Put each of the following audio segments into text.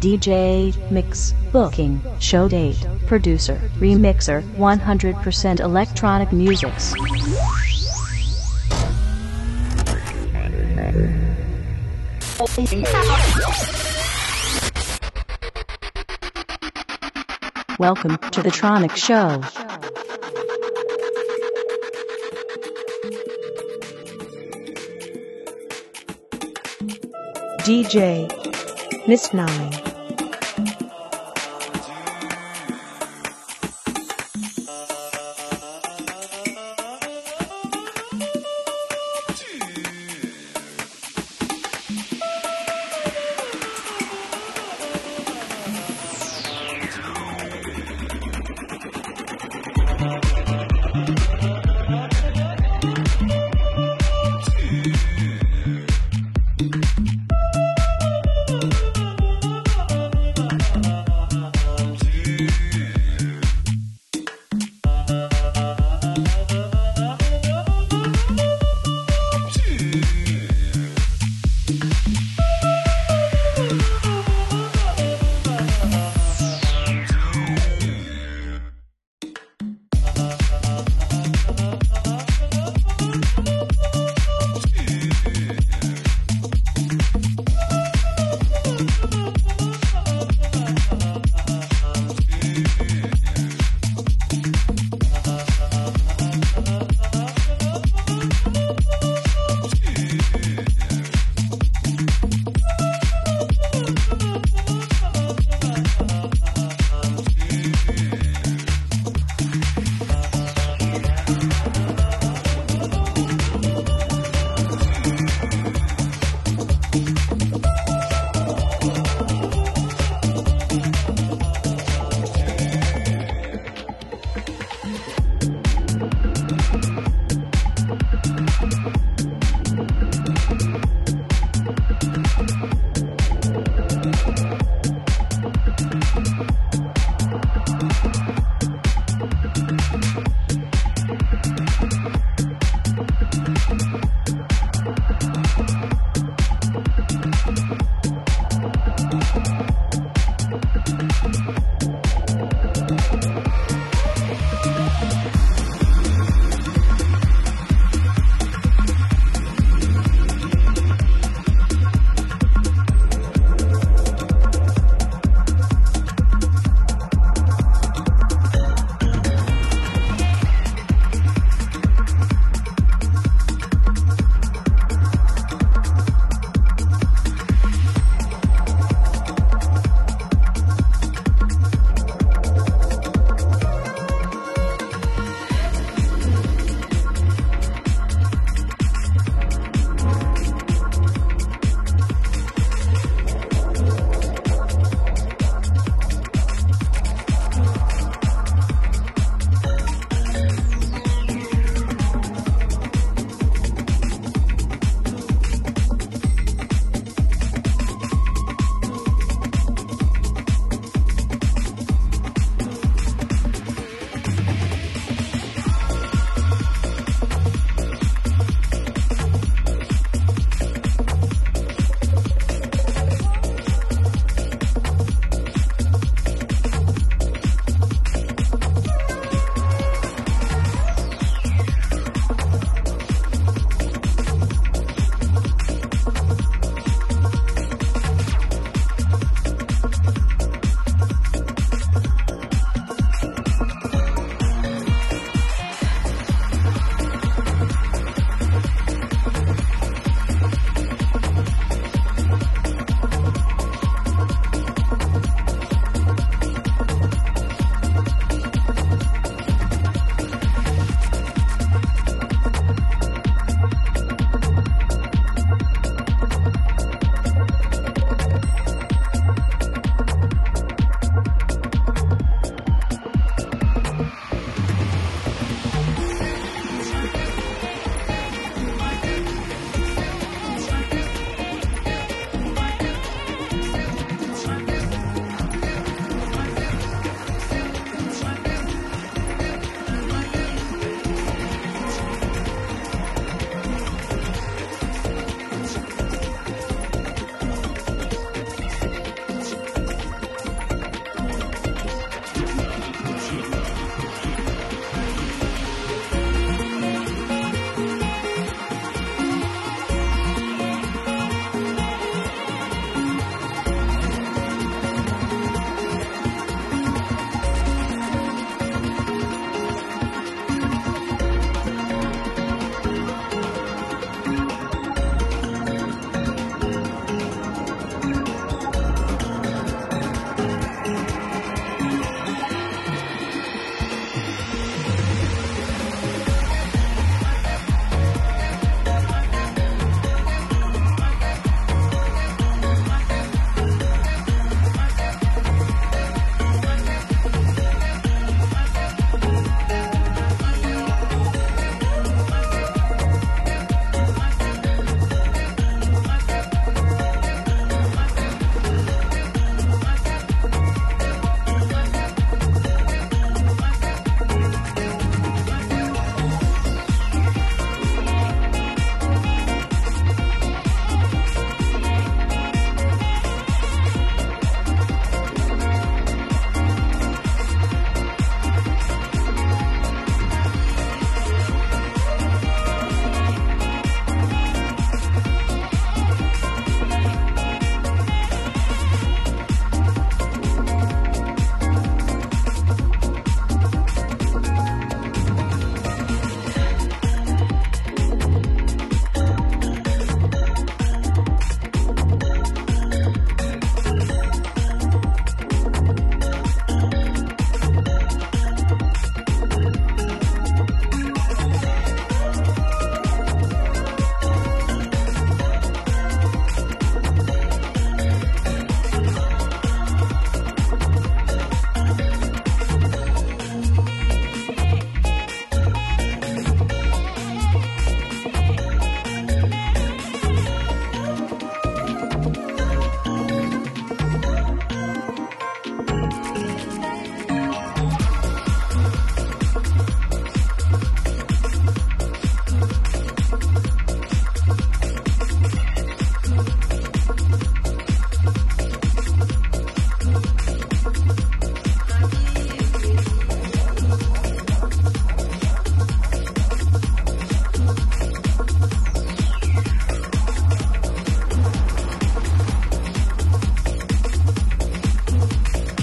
DJ, mix, booking, show date, producer, remixer, 100% electronic musics. Welcome to the Tronic Show. DJ Miss Nine.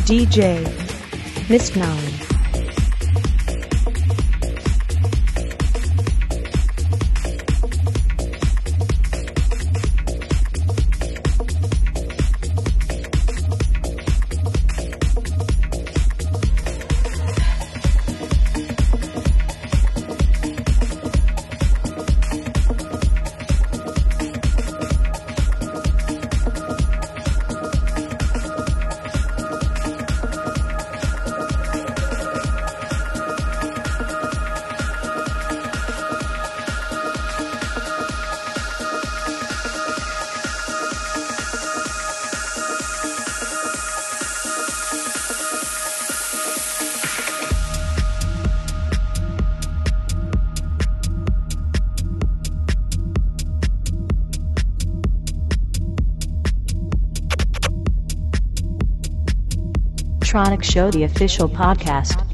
DJ Miss 9. Show, the official podcast.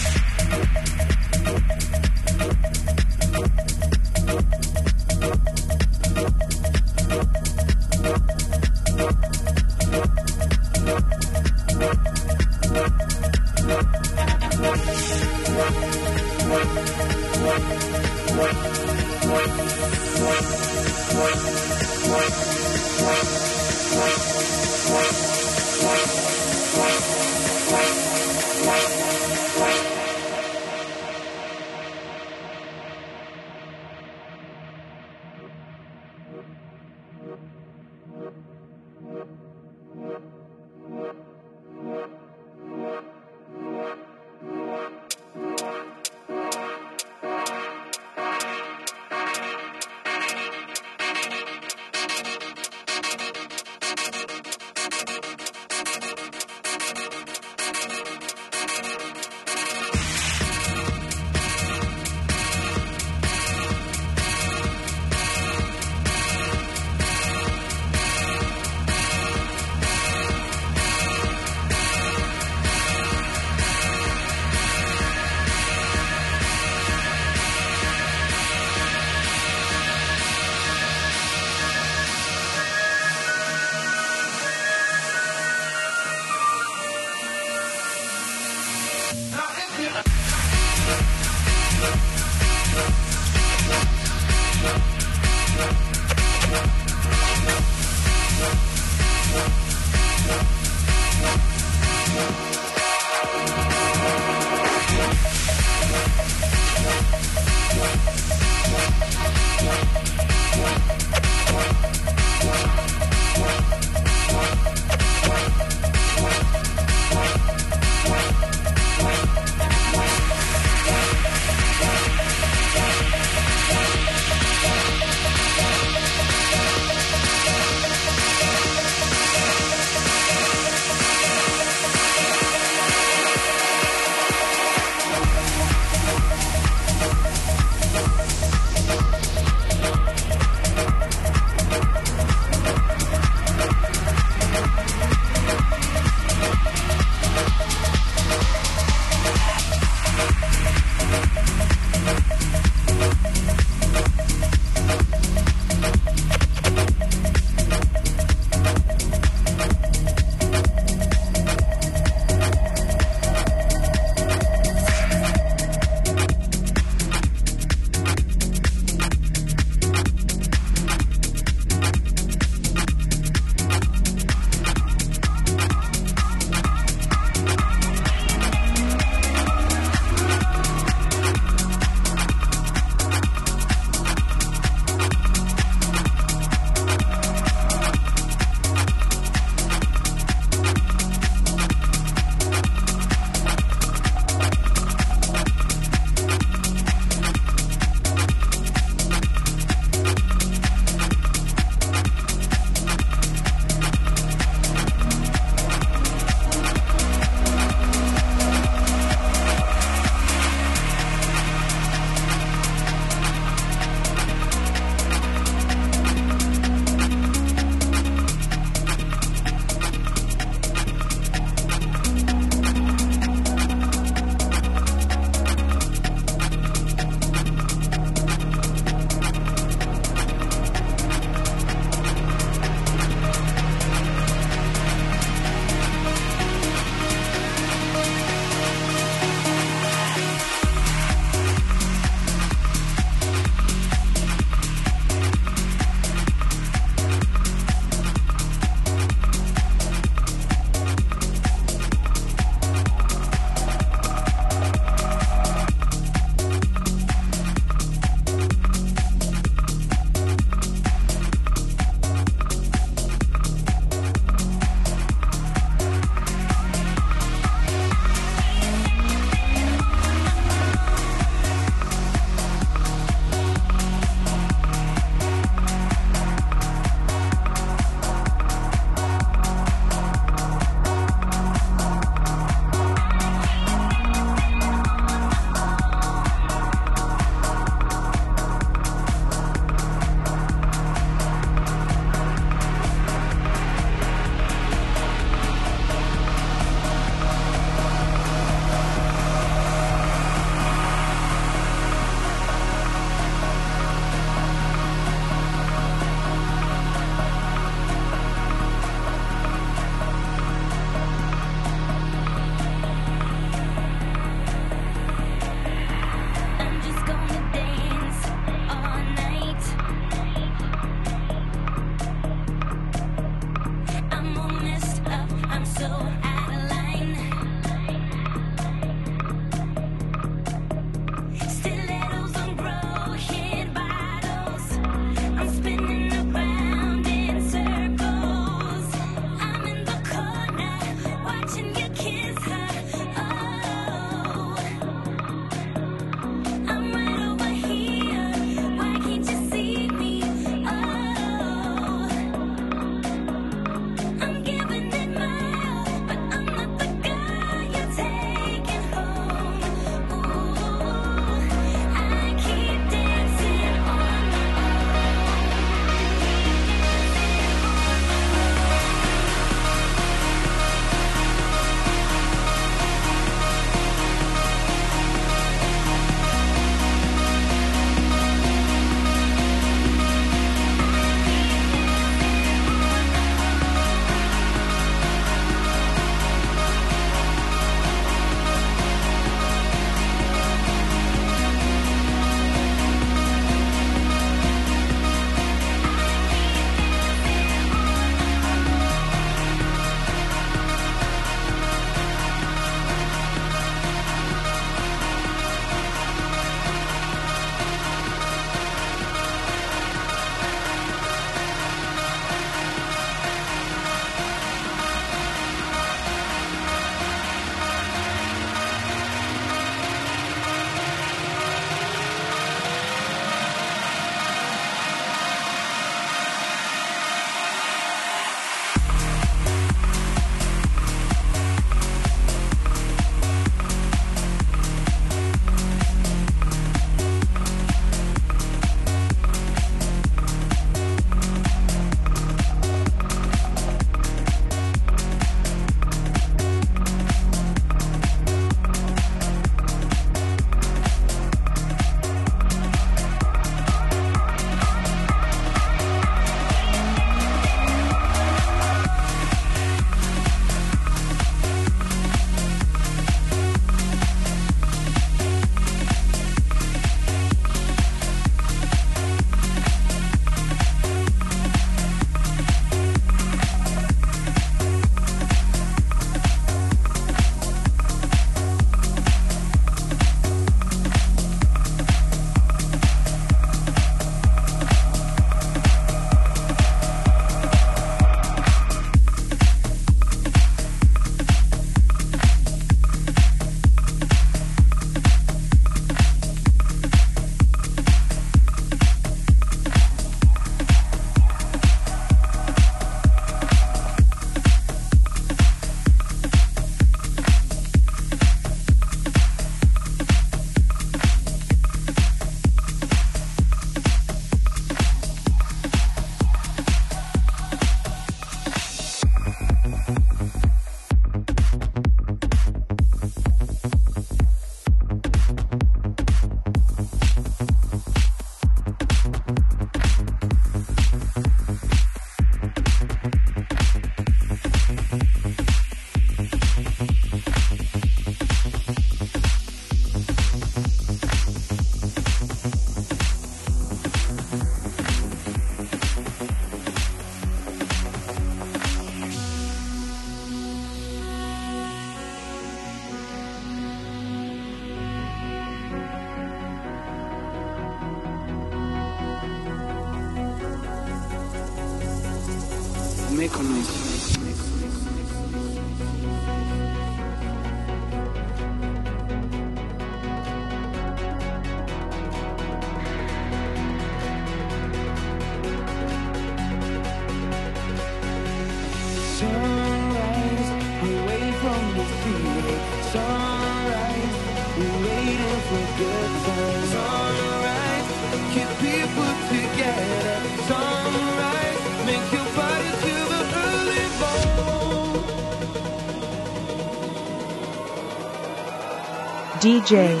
DJ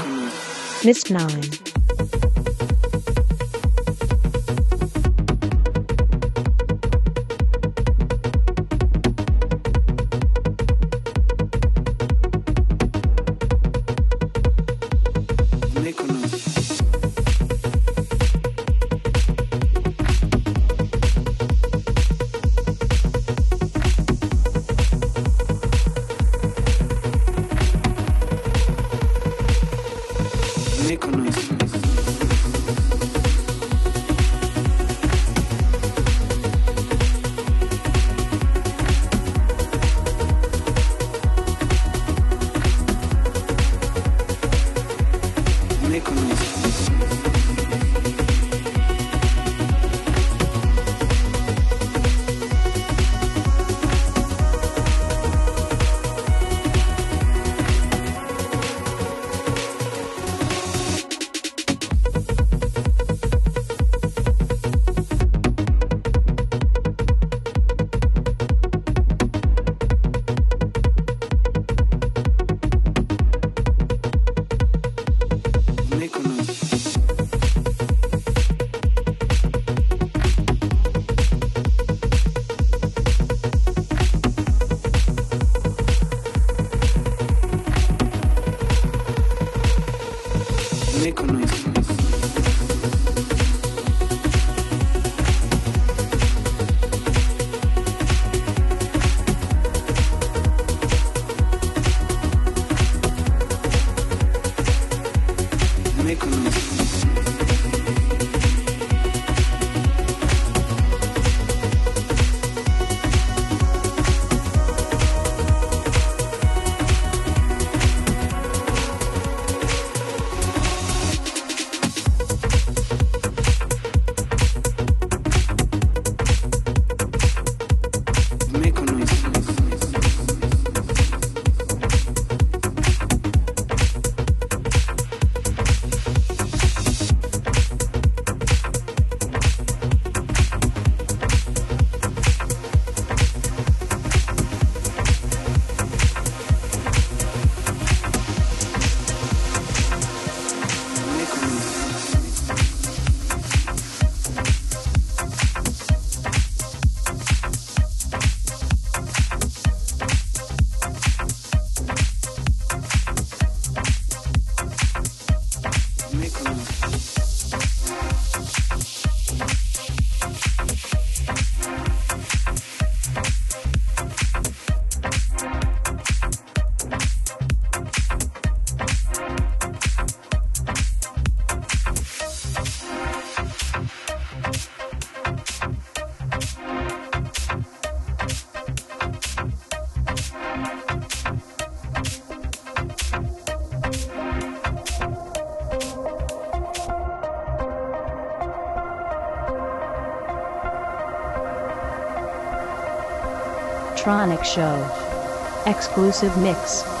Mist 9. Show. Exclusive mix.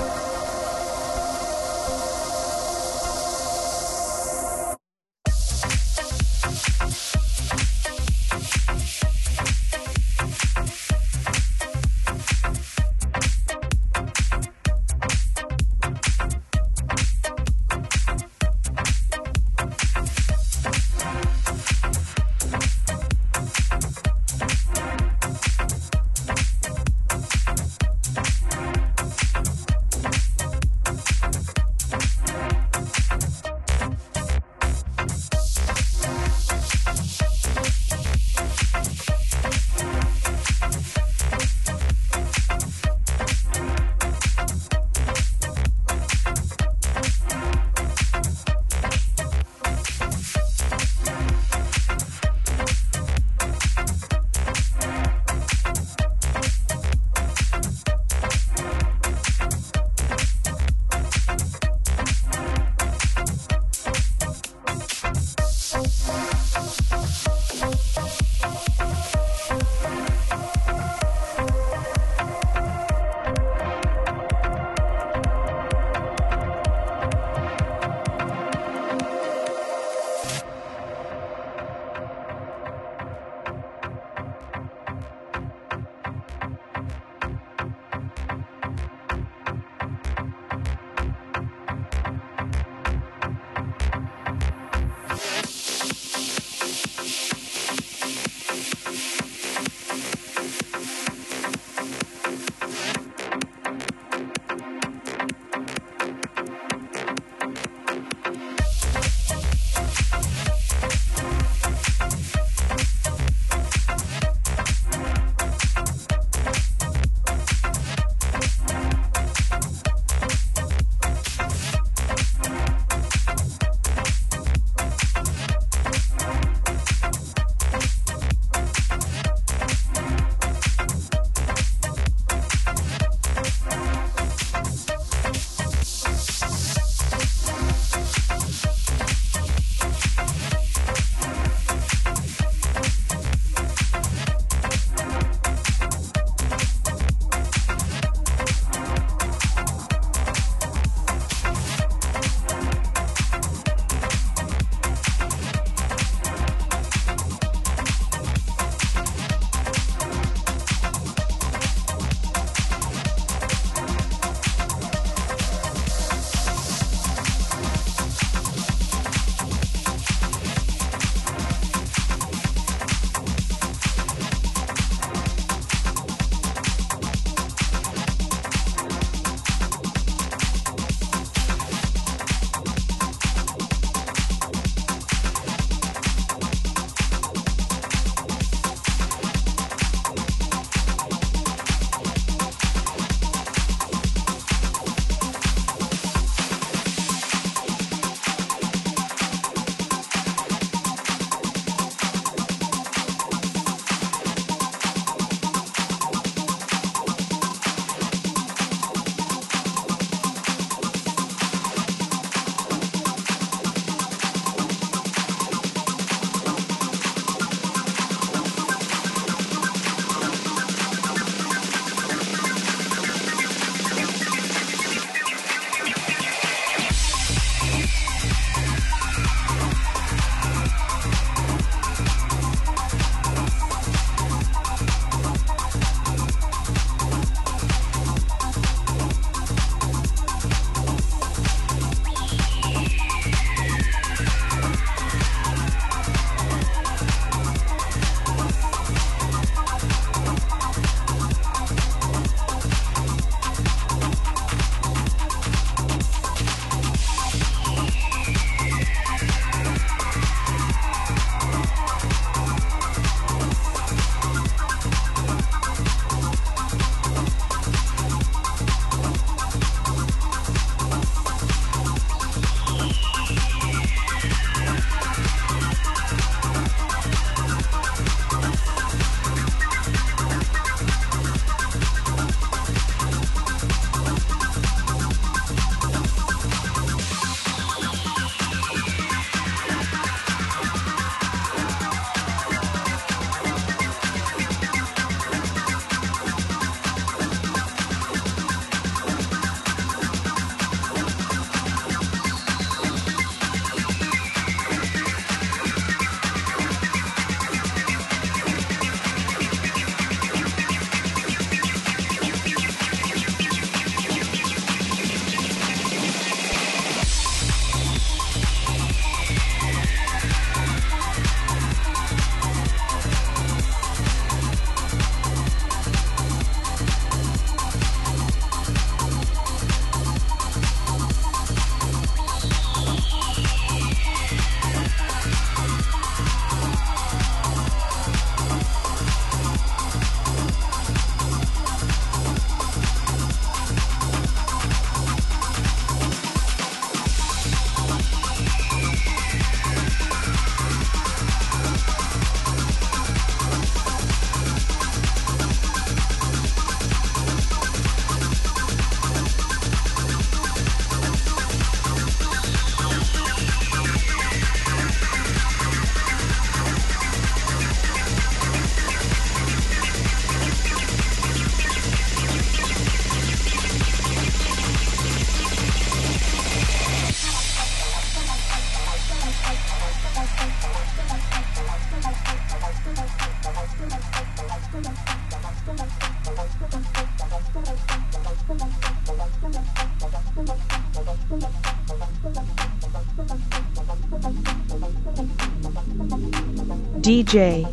DJ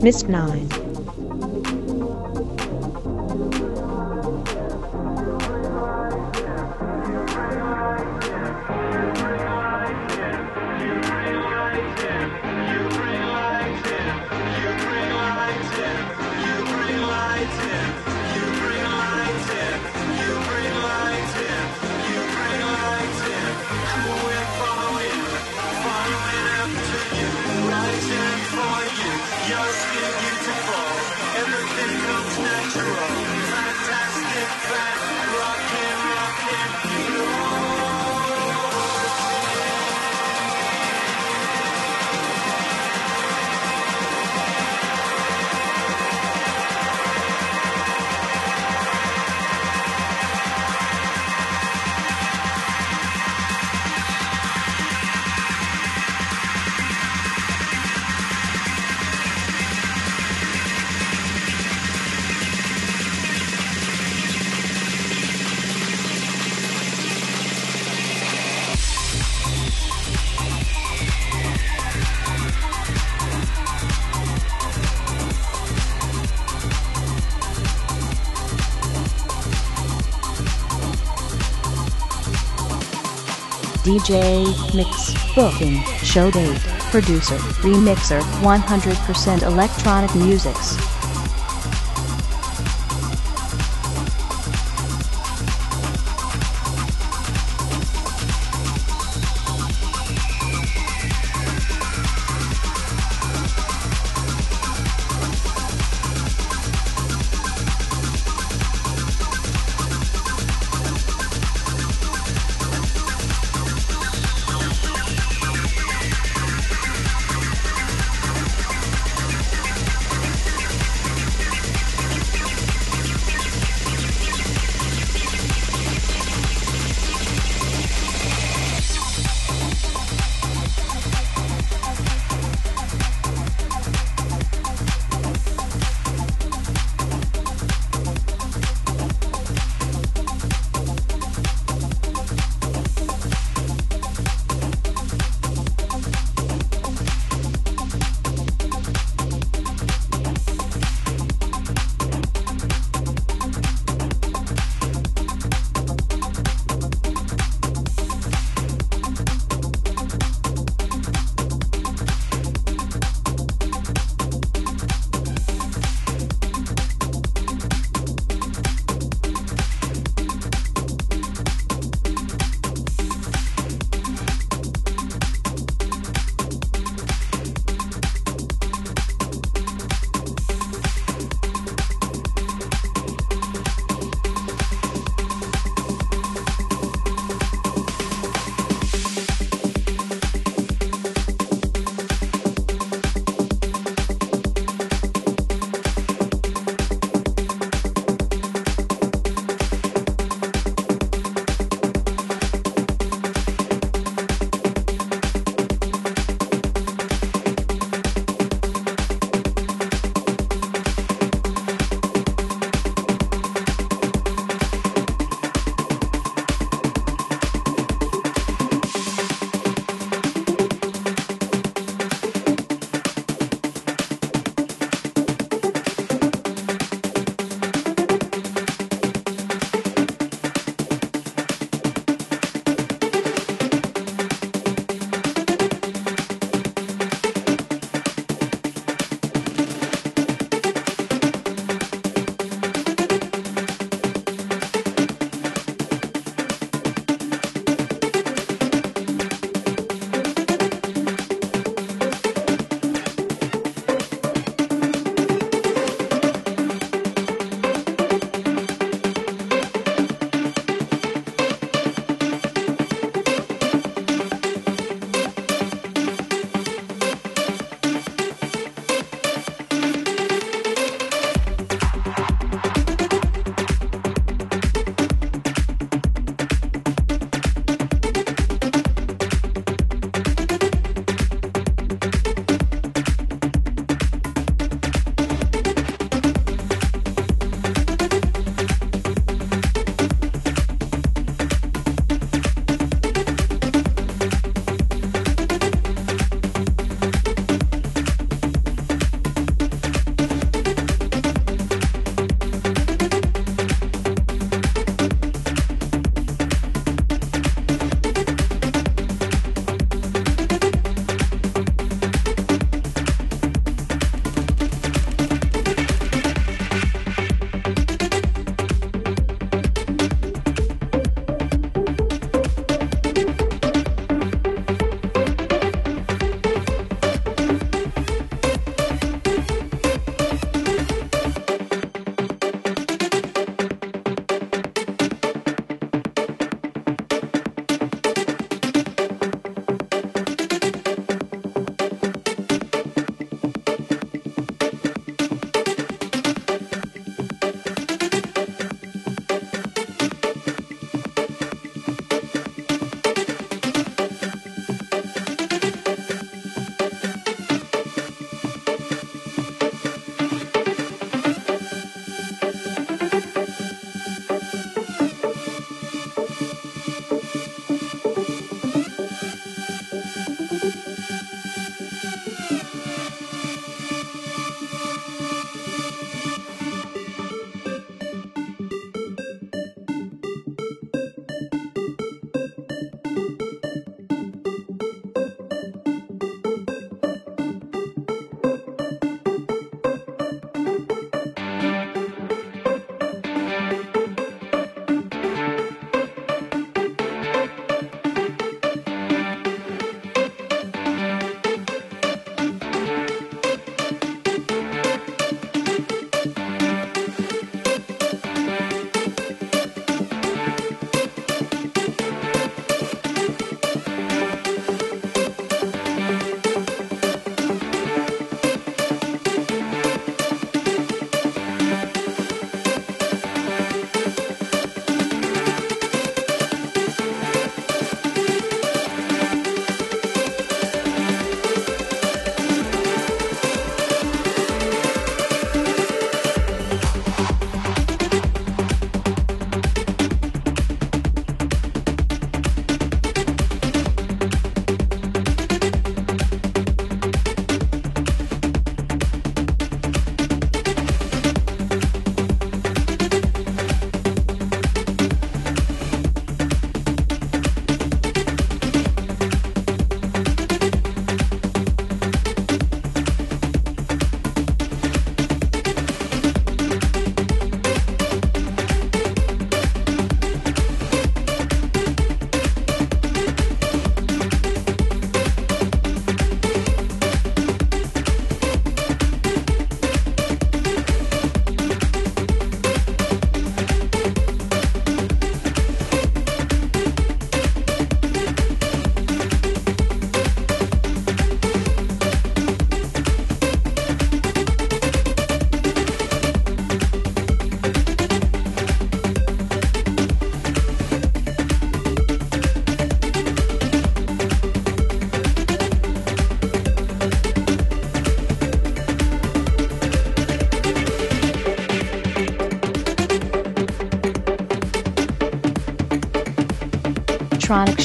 Mist 9. DJ Mix Booking Show Date Producer Remixer 100% Electronic Musics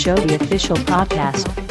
Show, the official podcast.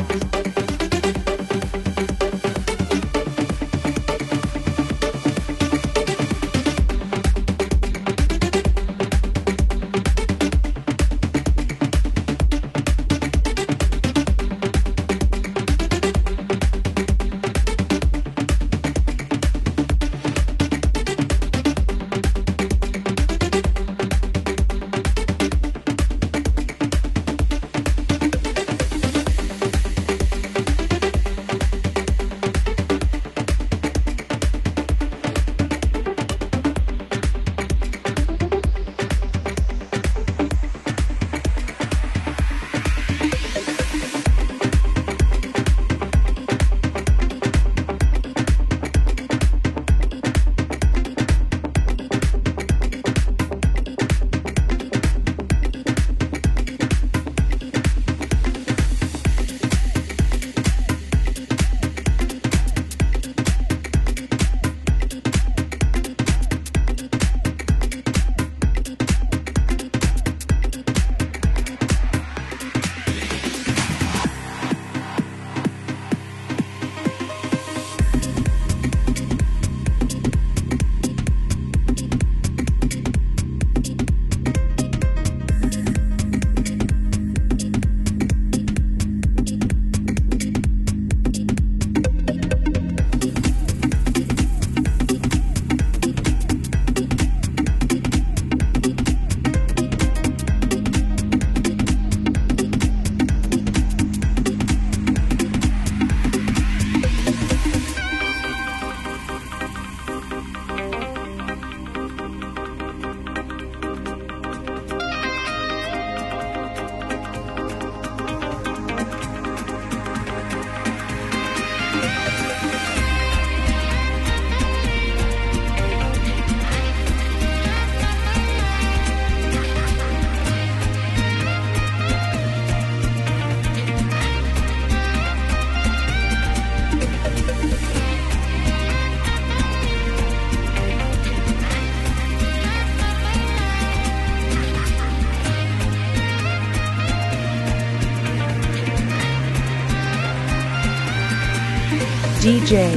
DJ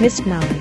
Miss Nine.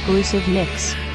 Exclusive mix.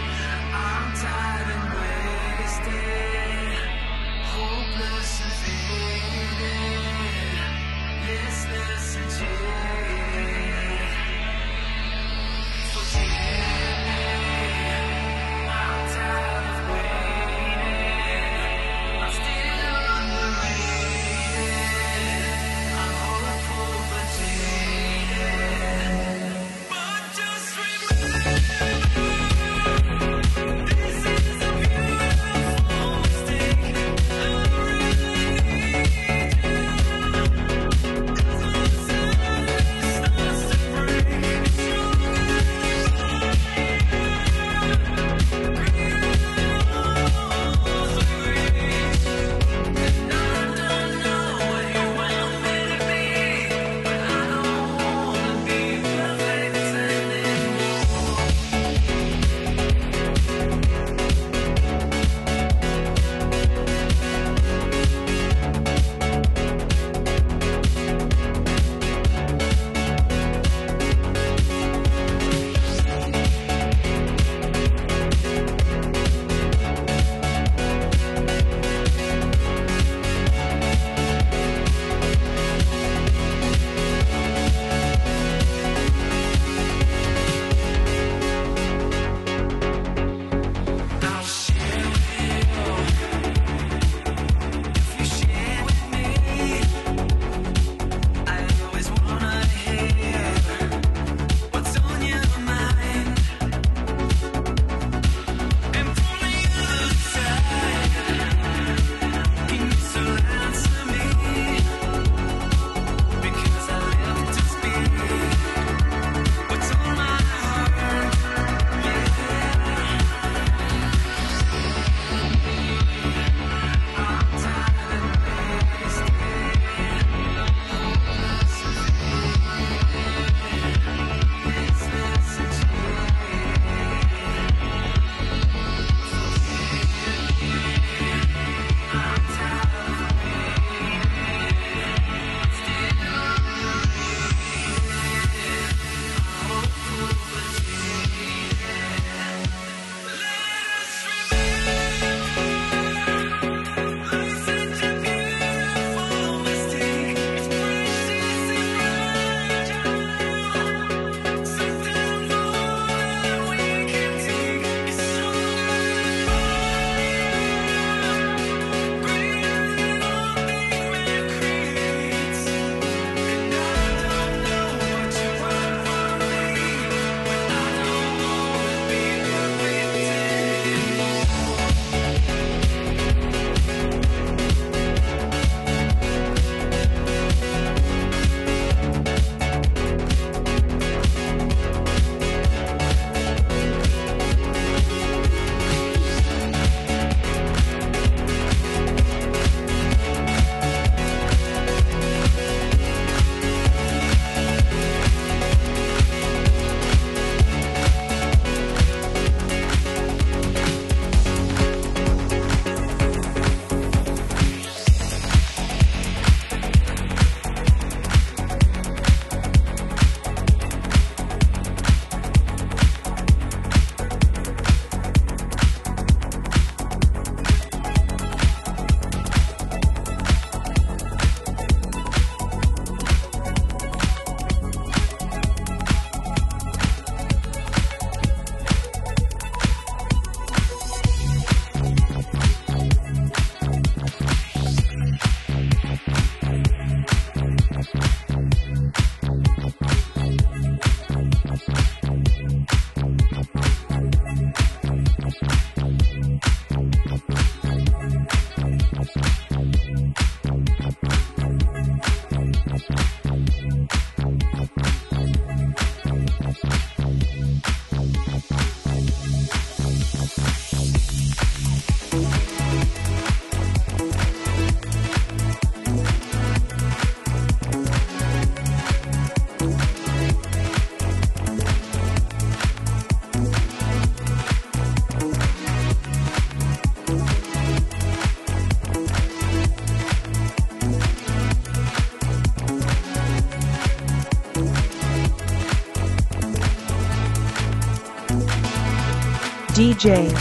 DJ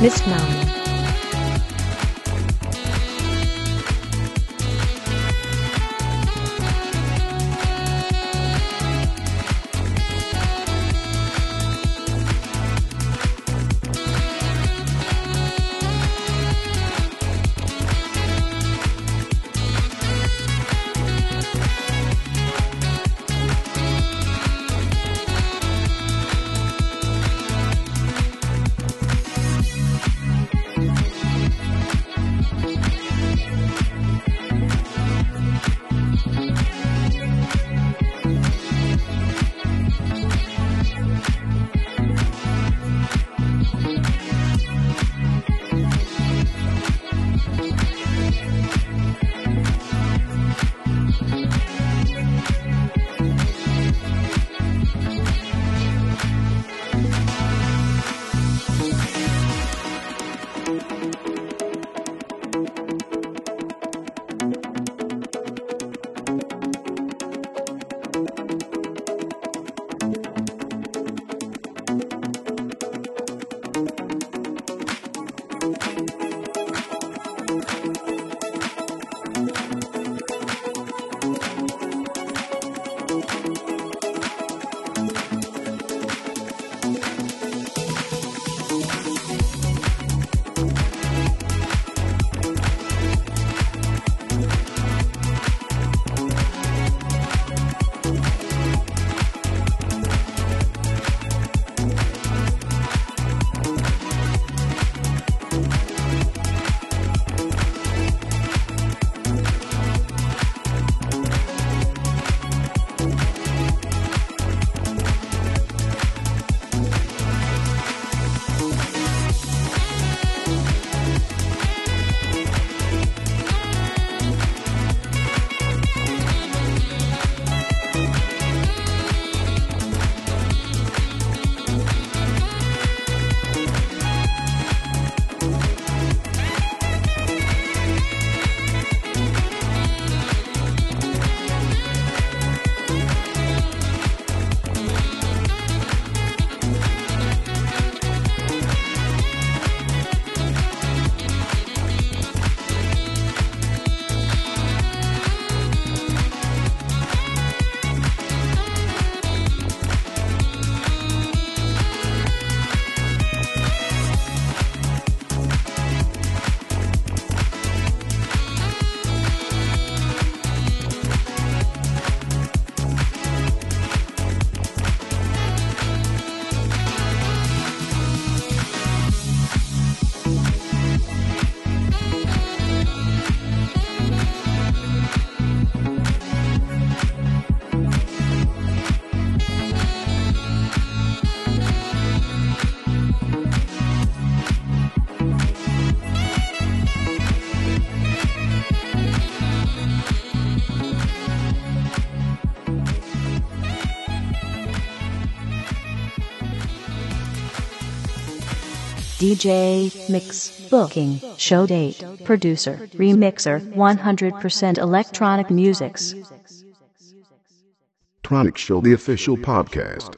Miss Nine. DJ Mix Booking Show Date Producer Remixer 100% Electronic Musics Tronic Show, the official podcast.